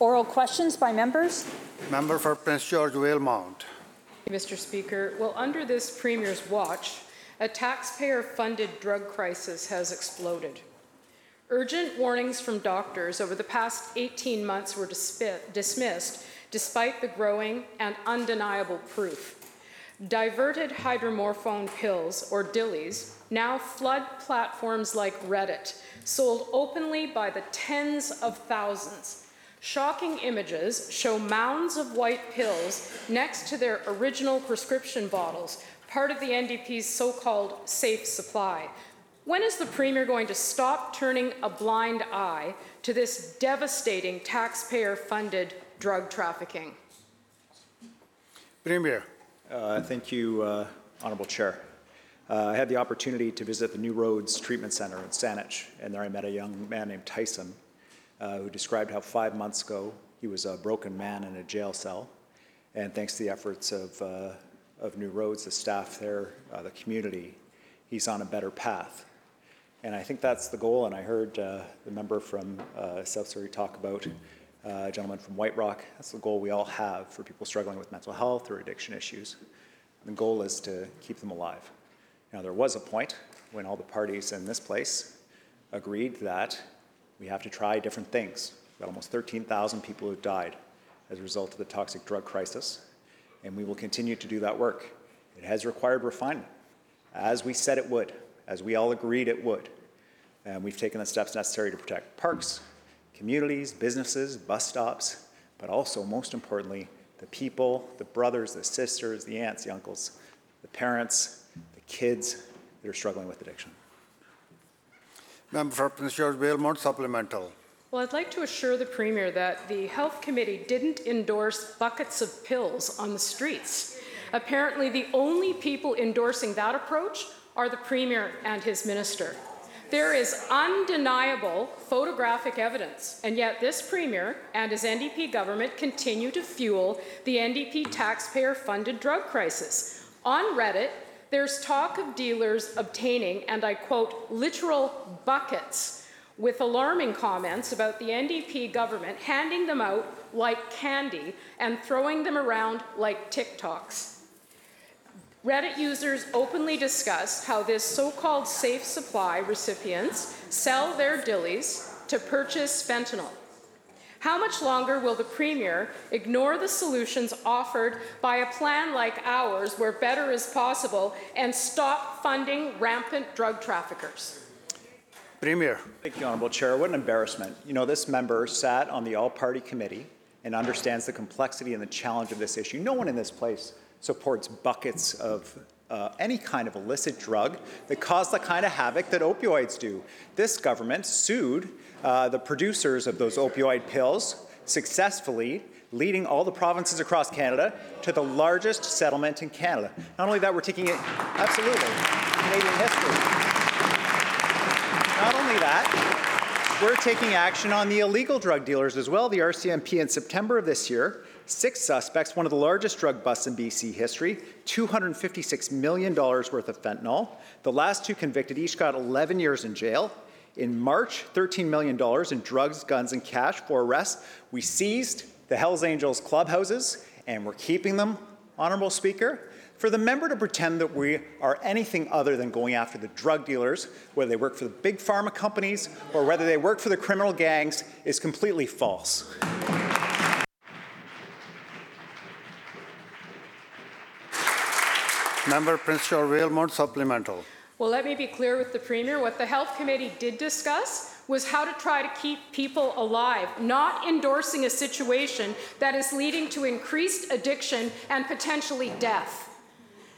Oral questions by members. Member for Prince George Valemount. Mr. Speaker, well, under this Premier's watch, a taxpayer-funded drug crisis has exploded. Urgent warnings from doctors over the past 18 months were dispi- dismissed despite the growing and undeniable proof. Diverted hydromorphone pills, or dillies, now flood platforms like Reddit, sold openly by the tens of thousands. Shocking images show mounds of white pills next to their original prescription bottles, part of the NDP's so called safe supply. When is the Premier going to stop turning a blind eye to this devastating taxpayer funded drug trafficking? Premier. Uh, Thank you, uh, Honourable Chair. Uh, I had the opportunity to visit the New Roads Treatment Centre in Saanich, and there I met a young man named Tyson uh, who described how five months ago he was a broken man in a jail cell. And thanks to the efforts of, uh, of New Roads, the staff there, uh, the community, he's on a better path. And I think that's the goal. And I heard uh, the member from uh, South Surrey talk about uh, a gentleman from White Rock. That's the goal we all have for people struggling with mental health or addiction issues. The goal is to keep them alive. Now, there was a point when all the parties in this place agreed that we have to try different things. We've got almost 13,000 people who've died as a result of the toxic drug crisis, and we will continue to do that work. It has required refinement, as we said it would, as we all agreed it would. And we've taken the steps necessary to protect parks, communities, businesses, bus stops, but also, most importantly, the people, the brothers, the sisters, the aunts, the uncles, the parents, the kids that are struggling with addiction. Member for Prince George Valemount supplemental. Well, I'd like to assure the Premier that the Health Committee didn't endorse buckets of pills on the streets. Apparently, the only people endorsing that approach are the Premier and his minister. There is undeniable photographic evidence, and yet this Premier and his NDP government continue to fuel the NDP taxpayer funded drug crisis. On Reddit, there's talk of dealers obtaining, and I quote, literal buckets with alarming comments about the NDP government handing them out like candy and throwing them around like Tic Tacs. Reddit users openly discuss how this so called safe supply recipients sell their dillies to purchase fentanyl. How much longer will the Premier ignore the solutions offered by a plan like ours, where better is possible, and stop funding rampant drug traffickers? Premier. Thank you, Honourable Chair. What an embarrassment. You know, this member sat on the all-party committee and understands the complexity and the challenge of this issue. No one in this place supports buckets of uh, any kind of illicit drug that caused the kind of havoc that opioids do. This government sued uh, the producers of those opioid pills successfully, leading all the provinces across Canada to the largest settlement in Canada. Not only that, we're taking it absolutely Canadian history. Not only that, we're taking action on the illegal drug dealers as well. The RCMP in September of this year, six suspects, one of the largest drug busts in BC history, $256 million worth of fentanyl. The last two convicted each got 11 years in jail. In March, $13 million in drugs, guns, and cash for arrest. We seized the Hells Angels clubhouses and we're keeping them, Honorable Speaker. For the member to pretend that we are anything other than going after the drug dealers, whether they work for the big pharma companies or whether they work for the criminal gangs, is completely false. Member Prince George Valemount supplemental. Well, let me be clear with the Premier. What the Health Committee did discuss was how to try to keep people alive, not endorsing a situation that is leading to increased addiction and potentially death.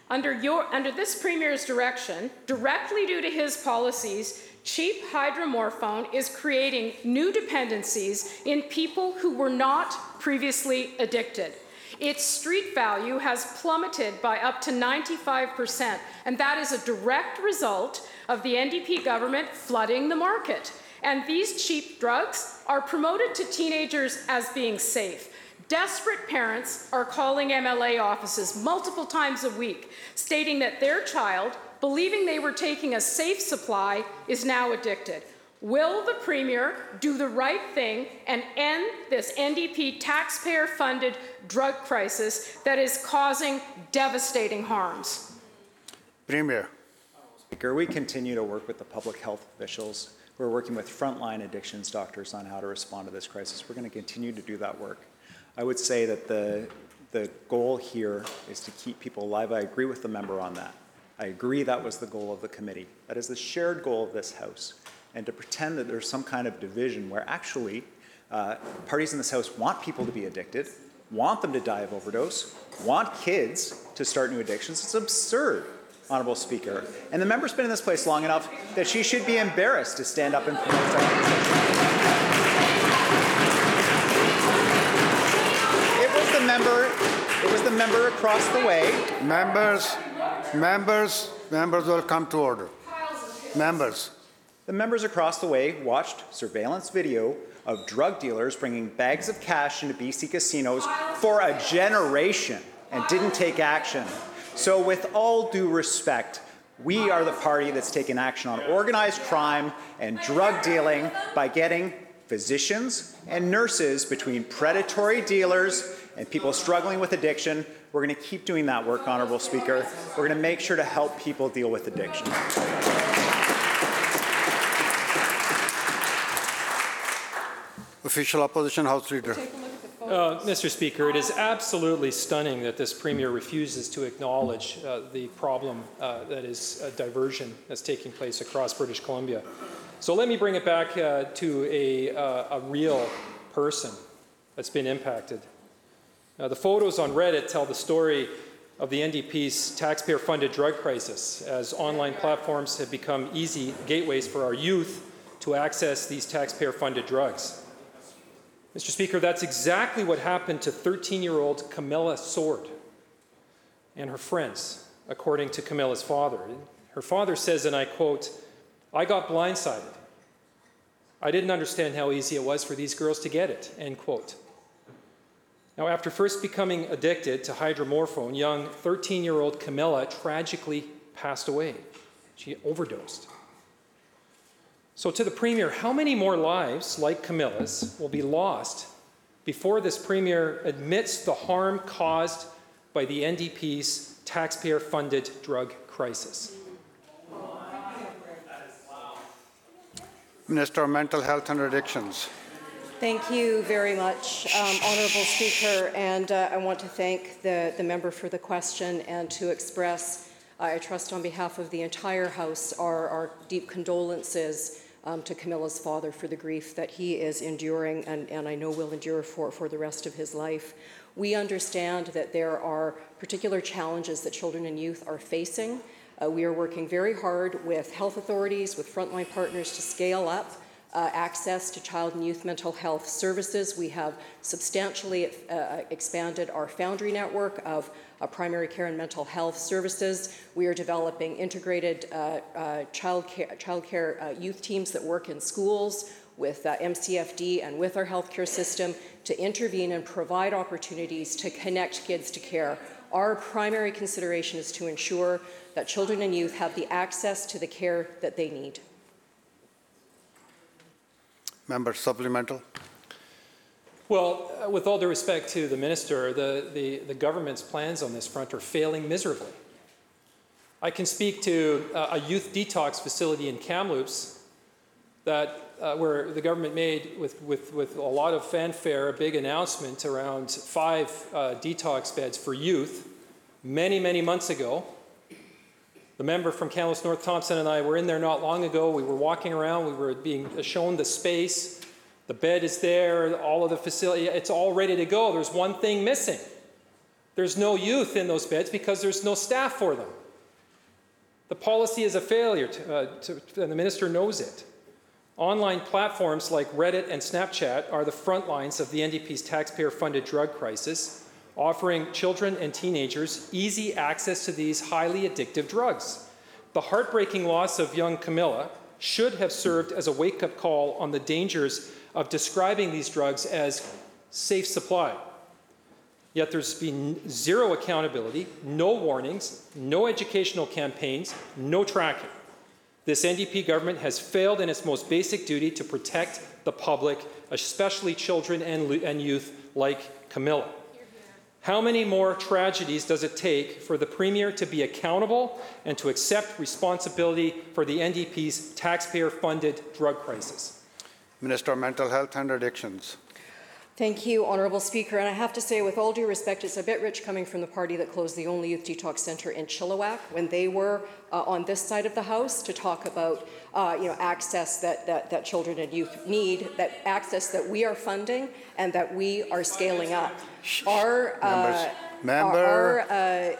Under, your, under this Premier's direction, directly due to his policies, cheap hydromorphone is creating new dependencies in people who were not previously addicted. Its street value has plummeted by up to 95%, and that is a direct result of the NDP government flooding the market. And these cheap drugs are promoted to teenagers as being safe. Desperate parents are calling MLA offices multiple times a week, stating that their child, believing they were taking a safe supply, is now addicted. Will the Premier do the right thing and end this NDP taxpayer funded drug crisis that is causing devastating harms? Premier. Speaker, we continue to work with the public health officials. We're working with frontline addictions doctors on how to respond to this crisis. We're going to continue to do that work. I would say that the, the goal here is to keep people alive. I agree with the member on that. I agree that was the goal of the committee. That is the shared goal of this House. And to pretend that there's some kind of division where actually uh, parties in this House want people to be addicted, want them to die of overdose, want kids to start new addictions, it's absurd. Honorable Speaker. And the member's been in this place long enough that she should be embarrassed to stand up and promote that. It was the member, it was the member across the way. Members, members, members will come to order. Members. The members across the way watched surveillance video of drug dealers bringing bags of cash into BC casinos for a generation and didn't take action. So, with all due respect, we are the party that's taken action on organized crime and drug dealing by getting physicians and nurses between predatory dealers and people struggling with addiction. We're going to keep doing that work, Honorable Speaker. We're going to make sure to help people deal with addiction. Official Opposition House Leader. Uh, Mr. Speaker, it is absolutely stunning that this Premier refuses to acknowledge uh, the problem uh, that is a diversion that's taking place across British Columbia. So let me bring it back uh, to a, uh, a real person that's been impacted. Uh, the photos on Reddit tell the story of the NDP's taxpayer funded drug crisis as online platforms have become easy gateways for our youth to access these taxpayer funded drugs. Mr. Speaker, that's exactly what happened to 13 year old Kamilah Sword and her friends, according to Kamilah's father. Her father says, and I quote, I got blindsided. I didn't understand how easy it was for these girls to get it, end quote. Now, after first becoming addicted to hydromorphone, young 13 year old Kamilah tragically passed away. She overdosed. So, to the Premier, how many more lives like Kamilah's will be lost before this Premier admits the harm caused by the NDP's taxpayer funded drug crisis? Minister of Mental Health and Addictions. Thank you very much, um, Honourable Speaker, and uh, I want to thank the, the member for the question and to express, I trust on behalf of the entire House, our, our deep condolences um, to Kamilah's father for the grief that he is enduring and, and I know will endure for, for the rest of his life. We understand that there are particular challenges that children and youth are facing. Uh, we are working very hard with health authorities, with frontline partners to scale up uh, access to child and youth mental health services. We have substantially uh, expanded our Foundry network of uh, primary care and mental health services. We are developing integrated uh, uh, child care, child care uh, youth teams that work in schools with MCFD and with our healthcare system to intervene and provide opportunities to connect kids to care. Our primary consideration is to ensure that children and youth have the access to the care that they need. Member supplemental. Well, uh, with all due respect to the minister, the, the, the government's plans on this front are failing miserably. I can speak to uh, a youth detox facility in Kamloops that uh, where the government made with, with, with a lot of fanfare a big announcement around five uh, detox beds for youth many, many months ago. The member from Kamloops North Thompson and I were in there not long ago. We were walking around, we were being shown the space. The bed is there, all of the facility, it's all ready to go. There's one thing missing. There's no youth in those beds because there's no staff for them. The policy is a failure, to, uh, to, and the minister knows it. Online platforms like Reddit and Snapchat are the front lines of the NDP's taxpayer funded drug crisis, offering children and teenagers easy access to these highly addictive drugs. The heartbreaking loss of young Kamilah should have served as a wake up call on the dangers of describing these drugs as safe supply. Yet there's been zero accountability, no warnings, no educational campaigns, no tracking. This NDP government has failed in its most basic duty to protect the public, especially children and, and youth like Kamilah. How many more tragedies does it take for the Premier to be accountable and to accept responsibility for the NDP's taxpayer funded drug crisis? Minister of Mental Health and Addictions. Thank you, Honourable Speaker. And I have to say, with all due respect, it's a bit rich coming from the party that closed the only youth detox centre in Chilliwack when they were uh, on this side of the House to talk about, uh, you know, access that, that, that children and youth need, that access that we are funding and that we are scaling up. Our, uh, Members. our, uh,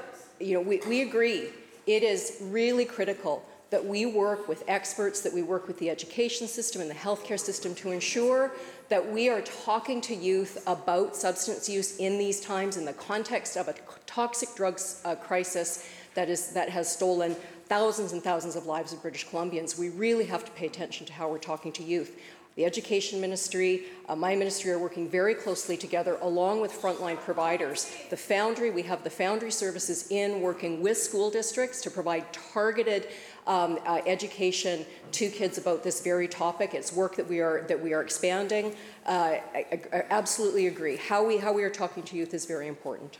you know, we, we agree. It is really critical that we work with experts, that we work with the education system and the healthcare system to ensure that we are talking to youth about substance use in these times in the context of a toxic drugs uh, crisis that, is, that has stolen thousands and thousands of lives of British Columbians. We really have to pay attention to how we're talking to youth. The Education Ministry, uh, my ministry are working very closely together along with frontline providers. The Foundry, we have the Foundry services in working with school districts to provide targeted um, uh, education to kids about this very topic. It's work that we are that we are expanding. Uh, I, I, I absolutely agree. How we how we are talking to youth is very important.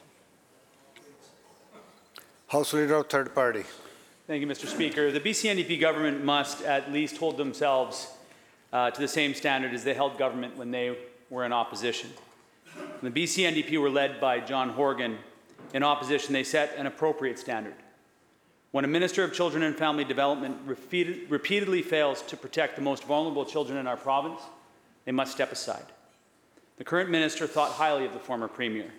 House Leader Third Party. Thank you, Mr. Speaker. The BC NDP government must at least hold themselves uh, to the same standard as they held government when they were in opposition. When the BC NDP were led by John Horgan in opposition, they set an appropriate standard. When a Minister of Children and Family Development repeated, repeatedly fails to protect the most vulnerable children in our province, they must step aside. The current minister thought highly of the former Premier.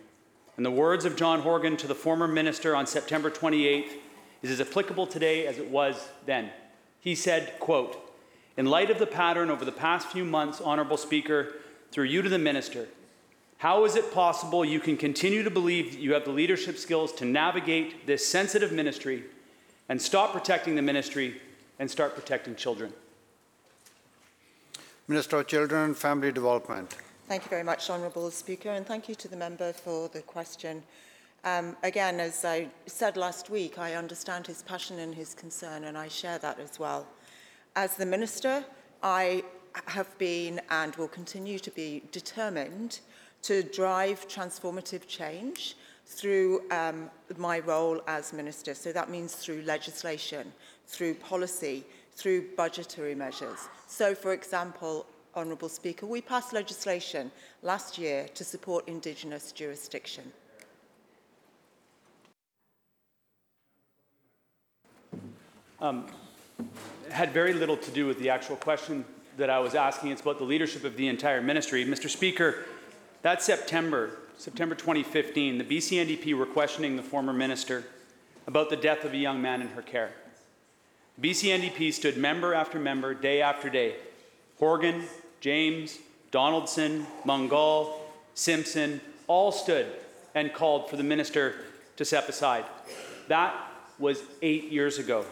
And the words of John Horgan to the former minister on September 28th is as applicable today as it was then. He said, quote, In light of the pattern over the past few months, Honourable Speaker, through you to the minister, how is it possible you can continue to believe that you have the leadership skills to navigate this sensitive ministry and stop protecting the ministry and start protecting children? Minister of Children and Family Development. Thank you very much, Honourable Speaker, and thank you to the member for the question. Um, again, as I said last week, I understand his passion and his concern, and I share that as well. As the Minister, I have been and will continue to be determined to drive transformative change through um, my role as Minister. So that means through legislation, through policy, through budgetary measures. So, for example, Honourable Speaker, we passed legislation last year to support Indigenous jurisdiction. Had very little to do with the actual question that I was asking. It's about the leadership of the entire ministry. Mr. Speaker, that September, September 2015, the BC NDP were questioning the former minister about the death of a young man in her care. BC NDP stood member after member, day after day. Horgan, James, Donaldson, Mungall, Simpson all stood and called for the minister to step aside. That was eight years ago.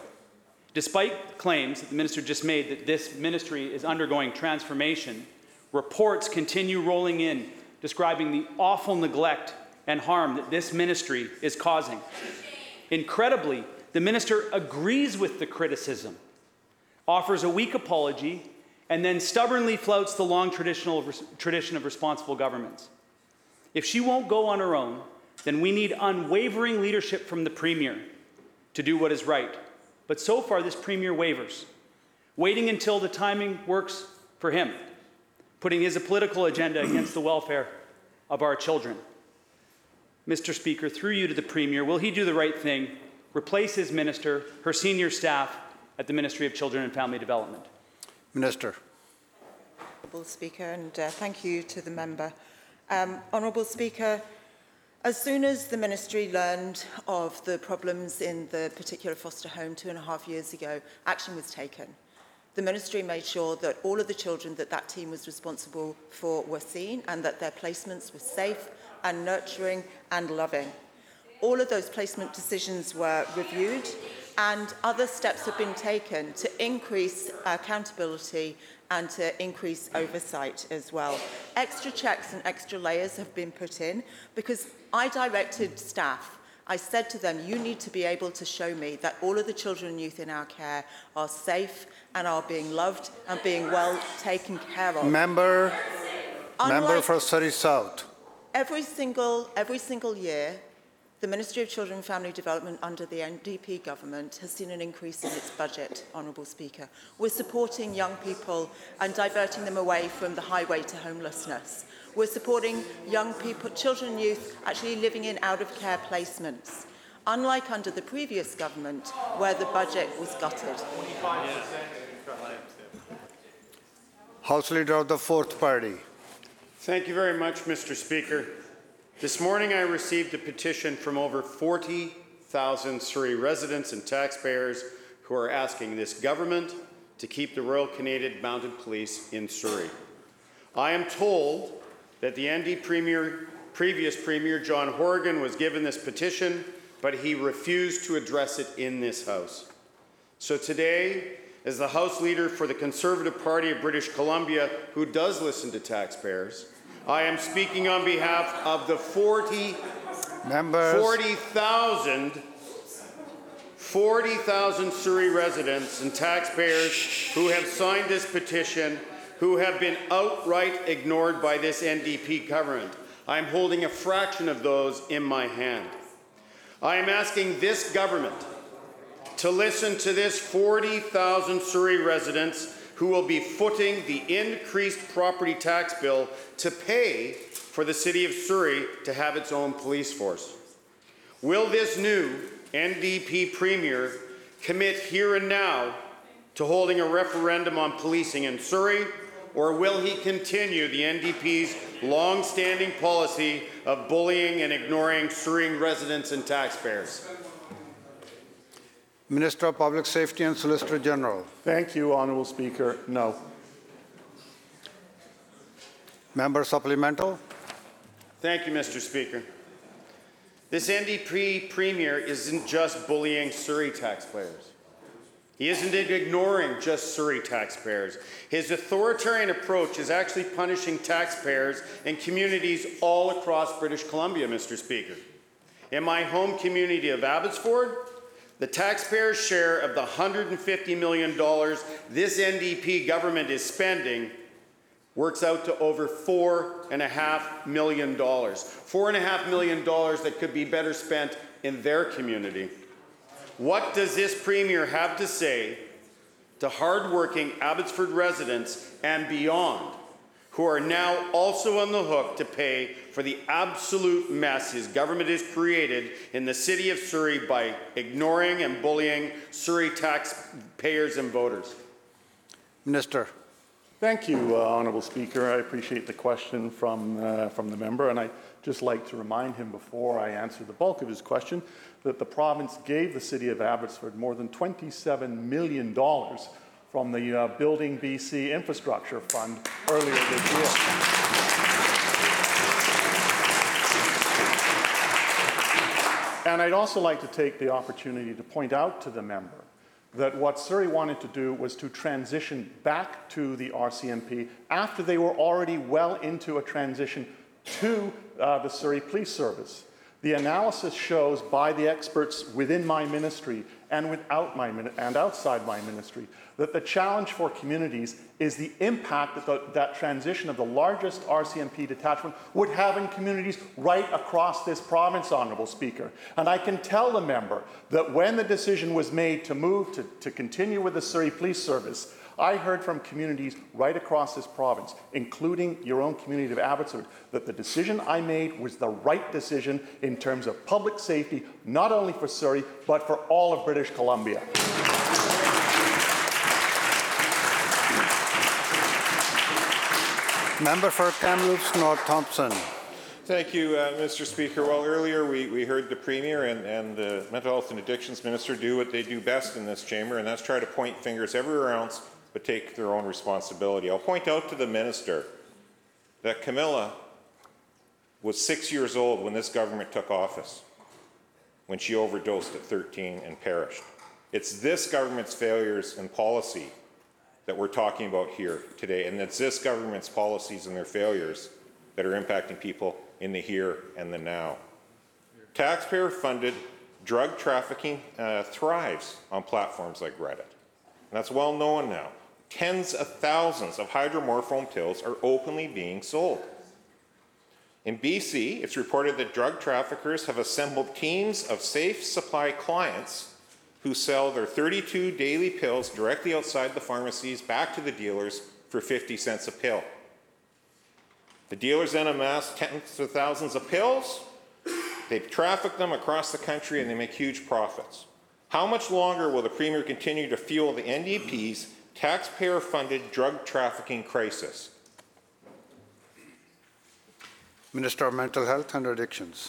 Despite claims that the minister just made that this ministry is undergoing transformation, reports continue rolling in describing the awful neglect and harm that this ministry is causing. Incredibly, the minister agrees with the criticism, offers a weak apology, and then stubbornly flouts the long traditional tradition of responsible governments. If she won't go on her own, then we need unwavering leadership from the premier to do what is right. But so far, this premier wavers, waiting until the timing works for him, putting his political agenda against the welfare of our children. Mr. Speaker, through you to the premier, will he do the right thing, replace his minister, her senior staff at the Ministry of Children and Family Development? Minister. Honourable Speaker, and uh, thank you to the member. Um, Honourable Speaker, As soon as the ministry learned of the problems in the particular foster home two and a half years ago, action was taken. The ministry made sure that all of the children that that team was responsible for were seen and that their placements were safe and nurturing and loving. All of those placement decisions were reviewed and other steps have been taken to increase accountability and to increase oversight as well. Extra checks and extra layers have been put in because I directed staff I said to them, you need to be able to show me that all of the children and youth in our care are safe and are being loved and being well taken care of. Member, member for Surrey South. Every single, every single year, the Ministry of Children and Family Development under the NDP government has seen an increase in its budget, Honourable Speaker. We're supporting young people and diverting them away from the highway to homelessness. We're supporting young people, children and youth actually living in out-of-care placements, unlike under the previous government where the budget was gutted. House Leader of the Fourth Party. Thank you very much, Mr. Speaker. This morning I received a petition from over 40,000 Surrey residents and taxpayers who are asking this government to keep the Royal Canadian Mounted Police in Surrey. I am told that the ND Premier, previous Premier John Horgan was given this petition, but he refused to address it in this House. So today, as the House Leader for the Conservative Party of British Columbia, who does listen to taxpayers, I am speaking on behalf of the 40 Members, 40,000 40,000 Surrey residents and taxpayers who have signed this petition who have been outright ignored by this NDP government. I'm holding a fraction of those in my hand. I am asking this government to listen to this 40,000 Surrey residents who will be footing the increased property tax bill to pay for the City of Surrey to have its own police force. Will this new NDP Premier commit here and now to holding a referendum on policing in Surrey, or will he continue the NDP's long-standing policy of bullying and ignoring Surrey residents and taxpayers? Minister of Public Safety and Solicitor General. Thank you, Honourable Speaker. No. Member supplemental. Thank you, Mr. Speaker. This NDP Premier isn't just bullying Surrey taxpayers. He isn't ignoring just Surrey taxpayers. His authoritarian approach is actually punishing taxpayers and communities all across British Columbia, Mr. Speaker. In my home community of Abbotsford, the taxpayers' share of the $150 million this NDP government is spending works out to over four and a half million dollars. Four and a half million dollars that could be better spent in their community. What does this premier have to say to hardworking Abbotsford residents and beyond who are now also on the hook to pay for the absolute mess his government has created in the city of Surrey by ignoring and bullying Surrey taxpayers and voters? Minister. Thank you, uh, Honourable Speaker. I appreciate the question from, uh, from the member, and I'd just like to remind him before I answer the bulk of his question that the province gave the City of Abbotsford more than $27 million from the uh, Building BC Infrastructure Fund earlier this year. And I'd also like to take the opportunity to point out to the member that what Surrey wanted to do was to transition back to the RCMP after they were already well into a transition to uh, the Surrey Police Service. The analysis shows by the experts within my ministry and without my and outside my ministry that the challenge for communities is the impact that the, that transition of the largest RCMP detachment would have in communities right across this province, Honourable Speaker. And I can tell the member that when the decision was made to move to, to continue with the Surrey Police Service, I heard from communities right across this province, including your own community of Abbotsford, that the decision I made was the right decision in terms of public safety, not only for Surrey, but for all of British Columbia. Member for Kamloops North Thompson. Thank you, uh, Mr. Speaker. Well, earlier we, we heard the Premier and, and the Mental Health and Addictions Minister do what they do best in this chamber, and that's try to point fingers everywhere else but take their own responsibility. I'll point out to the Minister that Kamilah was six years old when this government took office, when she overdosed at 13 and perished. It's this government's failures and policy that we're talking about here today, and it's this government's policies and their failures that are impacting people in the here and the now. taxpayer-funded drug trafficking uh, thrives on platforms like Reddit. And that's well known now. Tens of thousands of hydromorphone pills are openly being sold. In BC, it's reported that drug traffickers have assembled teams of safe supply clients who sell their 32 daily pills directly outside the pharmacies back to the dealers for 50 cents a pill. The dealers then amass tens of thousands of pills, they traffic them across the country, and they make huge profits. How much longer will the Premier continue to fuel the NDP's taxpayer funded drug trafficking crisis? Minister of Mental Health and Addictions.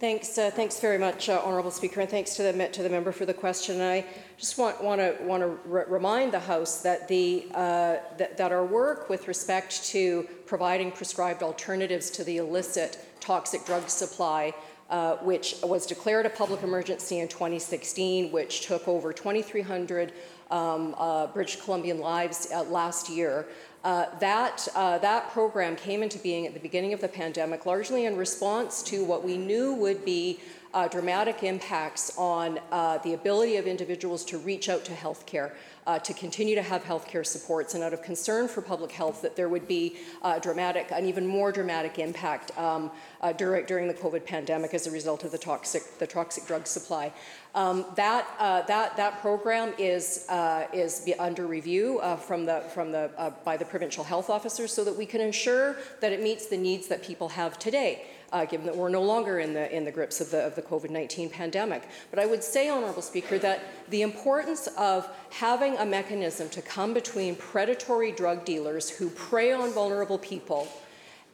Thanks, uh, thanks very much, uh, Honourable Speaker, and thanks to the to the member for the question. And I just want want to want to re remind the House that the uh, that, that our work with respect to providing prescribed alternatives to the illicit toxic drug supply. Uh, which was declared a public emergency in 2016, which took over 2,300 um, uh, British Columbian lives uh, last year. Uh, that, uh, that program came into being at the beginning of the pandemic, largely in response to what we knew would be uh, dramatic impacts on uh, the ability of individuals to reach out to healthcare, uh, to continue to have healthcare supports, and out of concern for public health, that there would be uh, dramatic, an even more dramatic impact um, uh, during, during the COVID pandemic as a result of the toxic, the toxic drug supply. Um, that, uh, that, that program is, uh, is under review uh, from the, from the, uh, by the provincial health officers so that we can ensure that it meets the needs that people have today. Uh, given that we're no longer in the, in the grips of the, of the COVID-19 pandemic. But I would say, Honourable Speaker, that the importance of having a mechanism to come between predatory drug dealers who prey on vulnerable people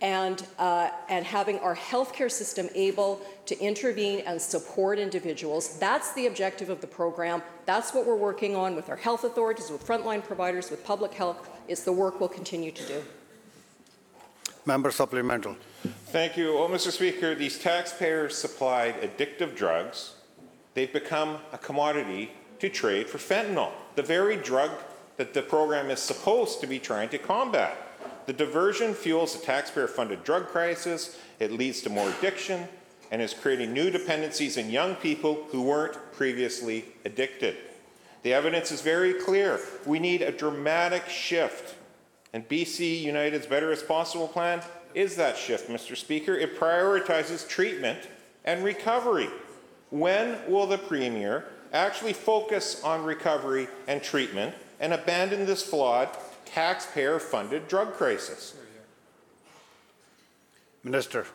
and, uh, and having our healthcare system able to intervene and support individuals. That's the objective of the program. That's what we're working on with our health authorities, with frontline providers, with public health. It's the work we'll continue to do. Member supplemental. Thank you. Well, Mr. Speaker, these taxpayers supplied addictive drugs. They've become a commodity to trade for fentanyl, the very drug that the program is supposed to be trying to combat. The diversion fuels the taxpayer funded drug crisis, it leads to more addiction, and is creating new dependencies in young people who weren't previously addicted. The evidence is very clear. We need a dramatic shift. And BC United's Better Responsible Plan is that shift, Mr. Speaker. It prioritizes treatment and recovery. When will the Premier actually focus on recovery and treatment and abandon this flawed taxpayer funded drug crisis? Minister.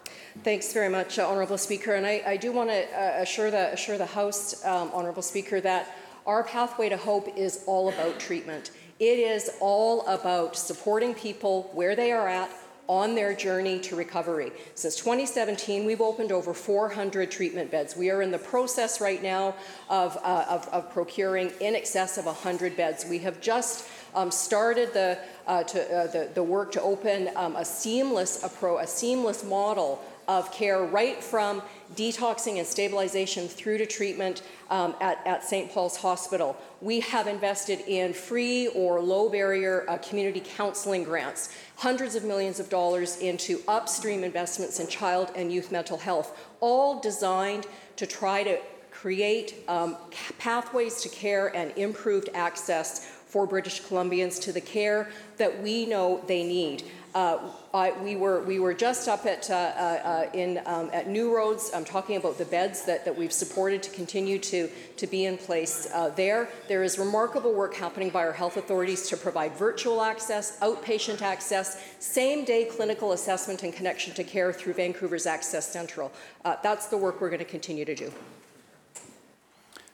Thanks very much, uh, Honourable Speaker. And I, I do want to uh, assure, the, assure the House, um, Honourable Speaker, that our pathway to hope is all about treatment. It is all about supporting people where they are at on their journey to recovery. Since 2017, we've opened over 400 treatment beds. We are in the process right now of, uh, of, of procuring in excess of 100 beds. We have just um, started the, uh, to, uh, the, the, work to open um, a seamless a seamless model of care right from detoxing and stabilization through to treatment um, at, at St. Paul's Hospital. We have invested in free or low barrier uh, community counseling grants, hundreds of millions of dollars into upstream investments in child and youth mental health, all designed to try to create um, pathways to care and improved access for British Columbians to the care that we know they need. Uh, I, we, were, we were just up at, uh, uh, in, um, at New Roads I'm um, talking about the beds that, that we've supported to continue to, to be in place uh, there. There is remarkable work happening by our health authorities to provide virtual access, outpatient access, same day clinical assessment and connection to care through Vancouver's Access Central. Uh, that's the work we're going to continue to do.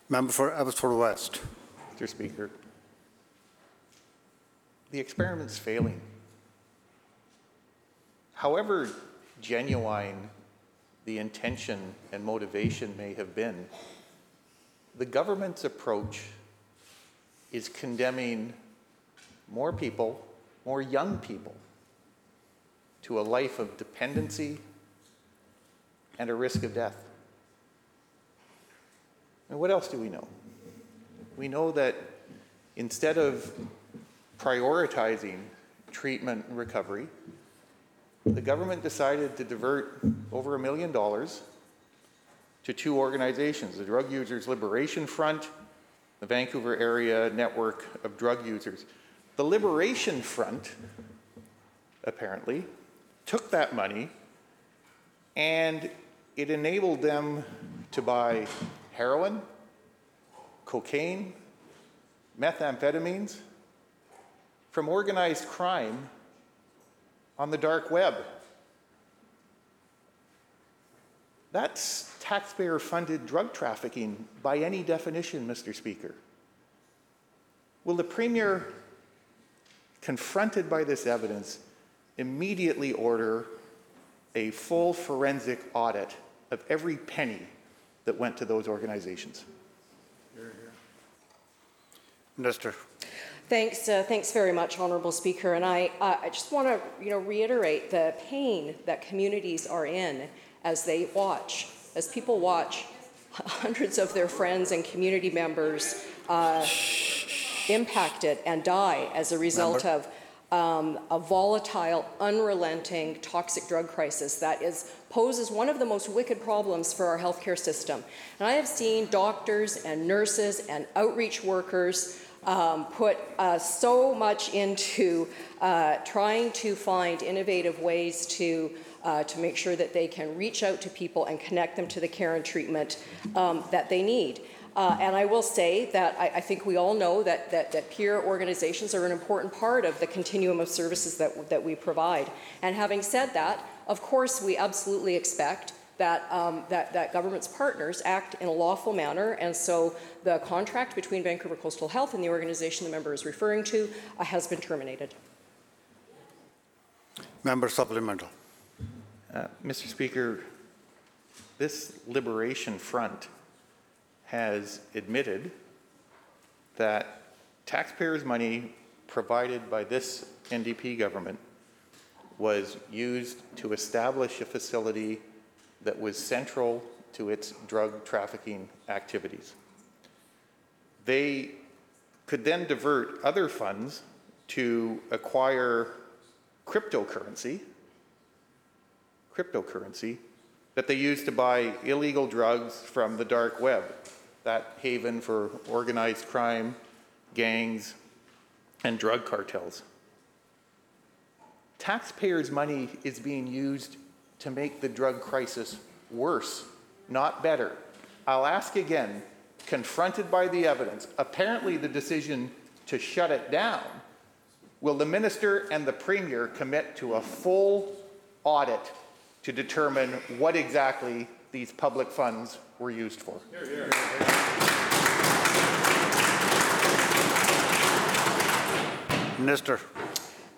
Member for Abbotsford West. Mr. Speaker, the experiment's failing. However genuine the intention and motivation may have been, the government's approach is condemning more people, more young people, to a life of dependency and a risk of death. And what else do we know? We know that instead of prioritizing treatment and recovery, the government decided to divert over a million dollars to two organizations, the Drug Users Liberation Front, the Vancouver Area Network of Drug Users. The Liberation Front, apparently, took that money and it enabled them to buy heroin, cocaine, methamphetamines from organized crime on the dark web. That's taxpayer funded drug trafficking by any definition, Mr. Speaker. Will the Premier, confronted by this evidence, immediately order a full forensic audit of every penny that went to those organizations? Minister. Thanks, uh, thanks very much, Honourable Speaker. And I, uh, I just want to, you know, reiterate the pain that communities are in as they watch, as people watch hundreds of their friends and community members uh, impacted and die as a result Member. of um, a volatile, unrelenting, toxic drug crisis that is poses one of the most wicked problems for our healthcare system. And I have seen doctors and nurses and outreach workers um, put uh, so much into uh, trying to find innovative ways to uh, to make sure that they can reach out to people and connect them to the care and treatment um, that they need. Uh, and I will say that I, I think we all know that, that, that peer organizations are an important part of the continuum of services that, that we provide. And having said that, of course, we absolutely expect that, um, that, that government's partners act in a lawful manner. And so the contract between Vancouver Coastal Health and the organization the member is referring to uh, has been terminated. Member supplemental. Uh, Mr. Speaker, this Liberation Front has admitted that taxpayers' money provided by this NDP government was used to establish a facility that was central to its drug trafficking activities. They could then divert other funds to acquire cryptocurrency, cryptocurrency that they used to buy illegal drugs from the dark web, that haven for organized crime, gangs, and drug cartels. Taxpayers' money is being used to make the drug crisis worse, not better. I'll ask again, confronted by the evidence, apparently the decision to shut it down, will the minister and the premier commit to a full audit to determine what exactly these public funds were used for? Minister.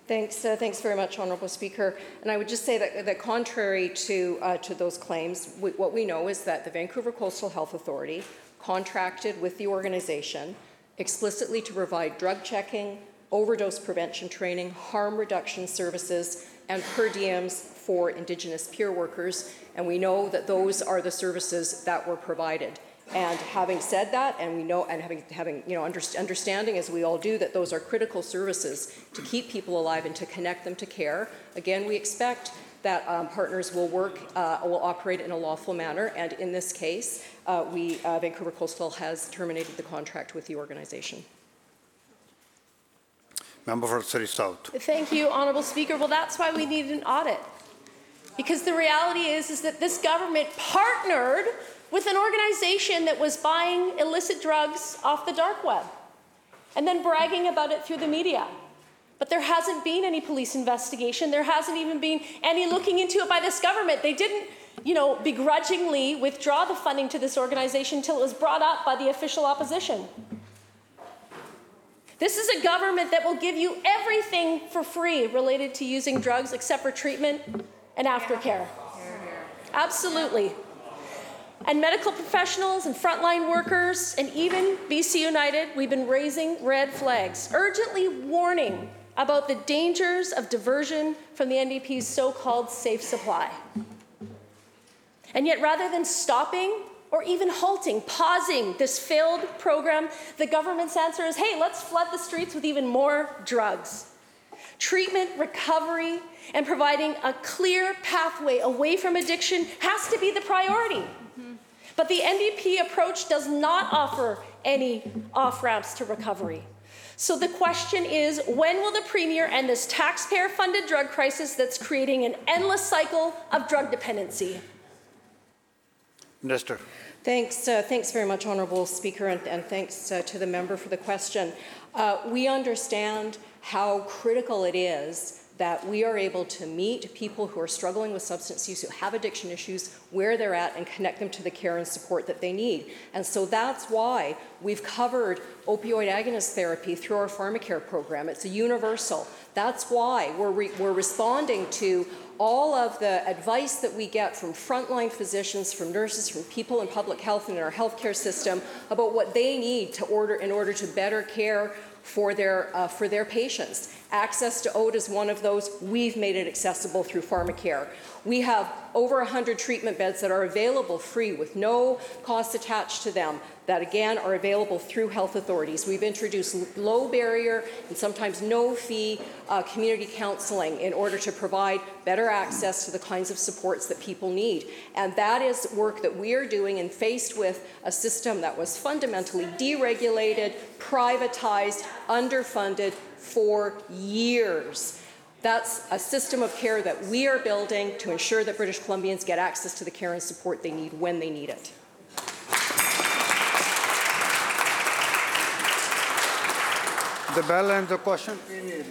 Thanks, uh, thanks very much, Honourable Speaker. And I would just say that, that contrary to, uh, to those claims, we, what we know is that the Vancouver Coastal Health Authority contracted with the organization explicitly to provide drug checking, overdose prevention training, harm reduction services, and per diems for Indigenous peer workers. And we know that those are the services that were provided. And having said that, and we know, and having, having you know, under, understanding as we all do that those are critical services to keep people alive and to connect them to care, again, we expect that um, partners will work, uh, will operate in a lawful manner. And in this case, uh, we, uh, Vancouver Coastal has terminated the contract with the organization. Member for Surrey South. Thank you, Honourable Speaker. Well, that's why we need an audit. Because the reality is, is that this government partnered with an organization that was buying illicit drugs off the dark web and then bragging about it through the media. But there hasn't been any police investigation. There hasn't even been any looking into it by this government. They didn't, you know, begrudgingly withdraw the funding to this organization until it was brought up by the official opposition. This is a government that will give you everything for free related to using drugs except for treatment and aftercare. Absolutely. And medical professionals and frontline workers and even BC United, we've been raising red flags, urgently warning about the dangers of diversion from the NDP's so called safe supply. And yet, rather than stopping or even halting, pausing this failed program, the government's answer is hey, let's flood the streets with even more drugs. Treatment, recovery, and providing a clear pathway away from addiction has to be the priority. But the NDP approach does not offer any off ramps to recovery. So the question is when will the Premier end this taxpayer funded drug crisis that's creating an endless cycle of drug dependency? Minister. Thanks, uh, thanks very much, Honourable Speaker, and, and thanks uh, to the member for the question. Uh, we understand how critical it is that we are able to meet people who are struggling with substance use, who have addiction issues, where they're at, and connect them to the care and support that they need. And so that's why we've covered opioid agonist therapy through our pharmacare program. It's a universal. That's why we're, re- we're responding to all of the advice that we get from frontline physicians, from nurses, from people in public health and in our healthcare system about what they need to order in order to better care for their, uh, for their patients. Access to OAT is one of those. We've made it accessible through PharmaCare. We have over 100 treatment beds that are available free with no cost attached to them that again are available through health authorities. We've introduced low barrier and sometimes no fee uh, community counseling in order to provide better access to the kinds of supports that people need. And that is work that we are doing and faced with a system that was fundamentally deregulated, privatized, underfunded for years. That's a system of care that we are building to ensure that British Columbians get access to the care and support they need when they need it. The bell and the question.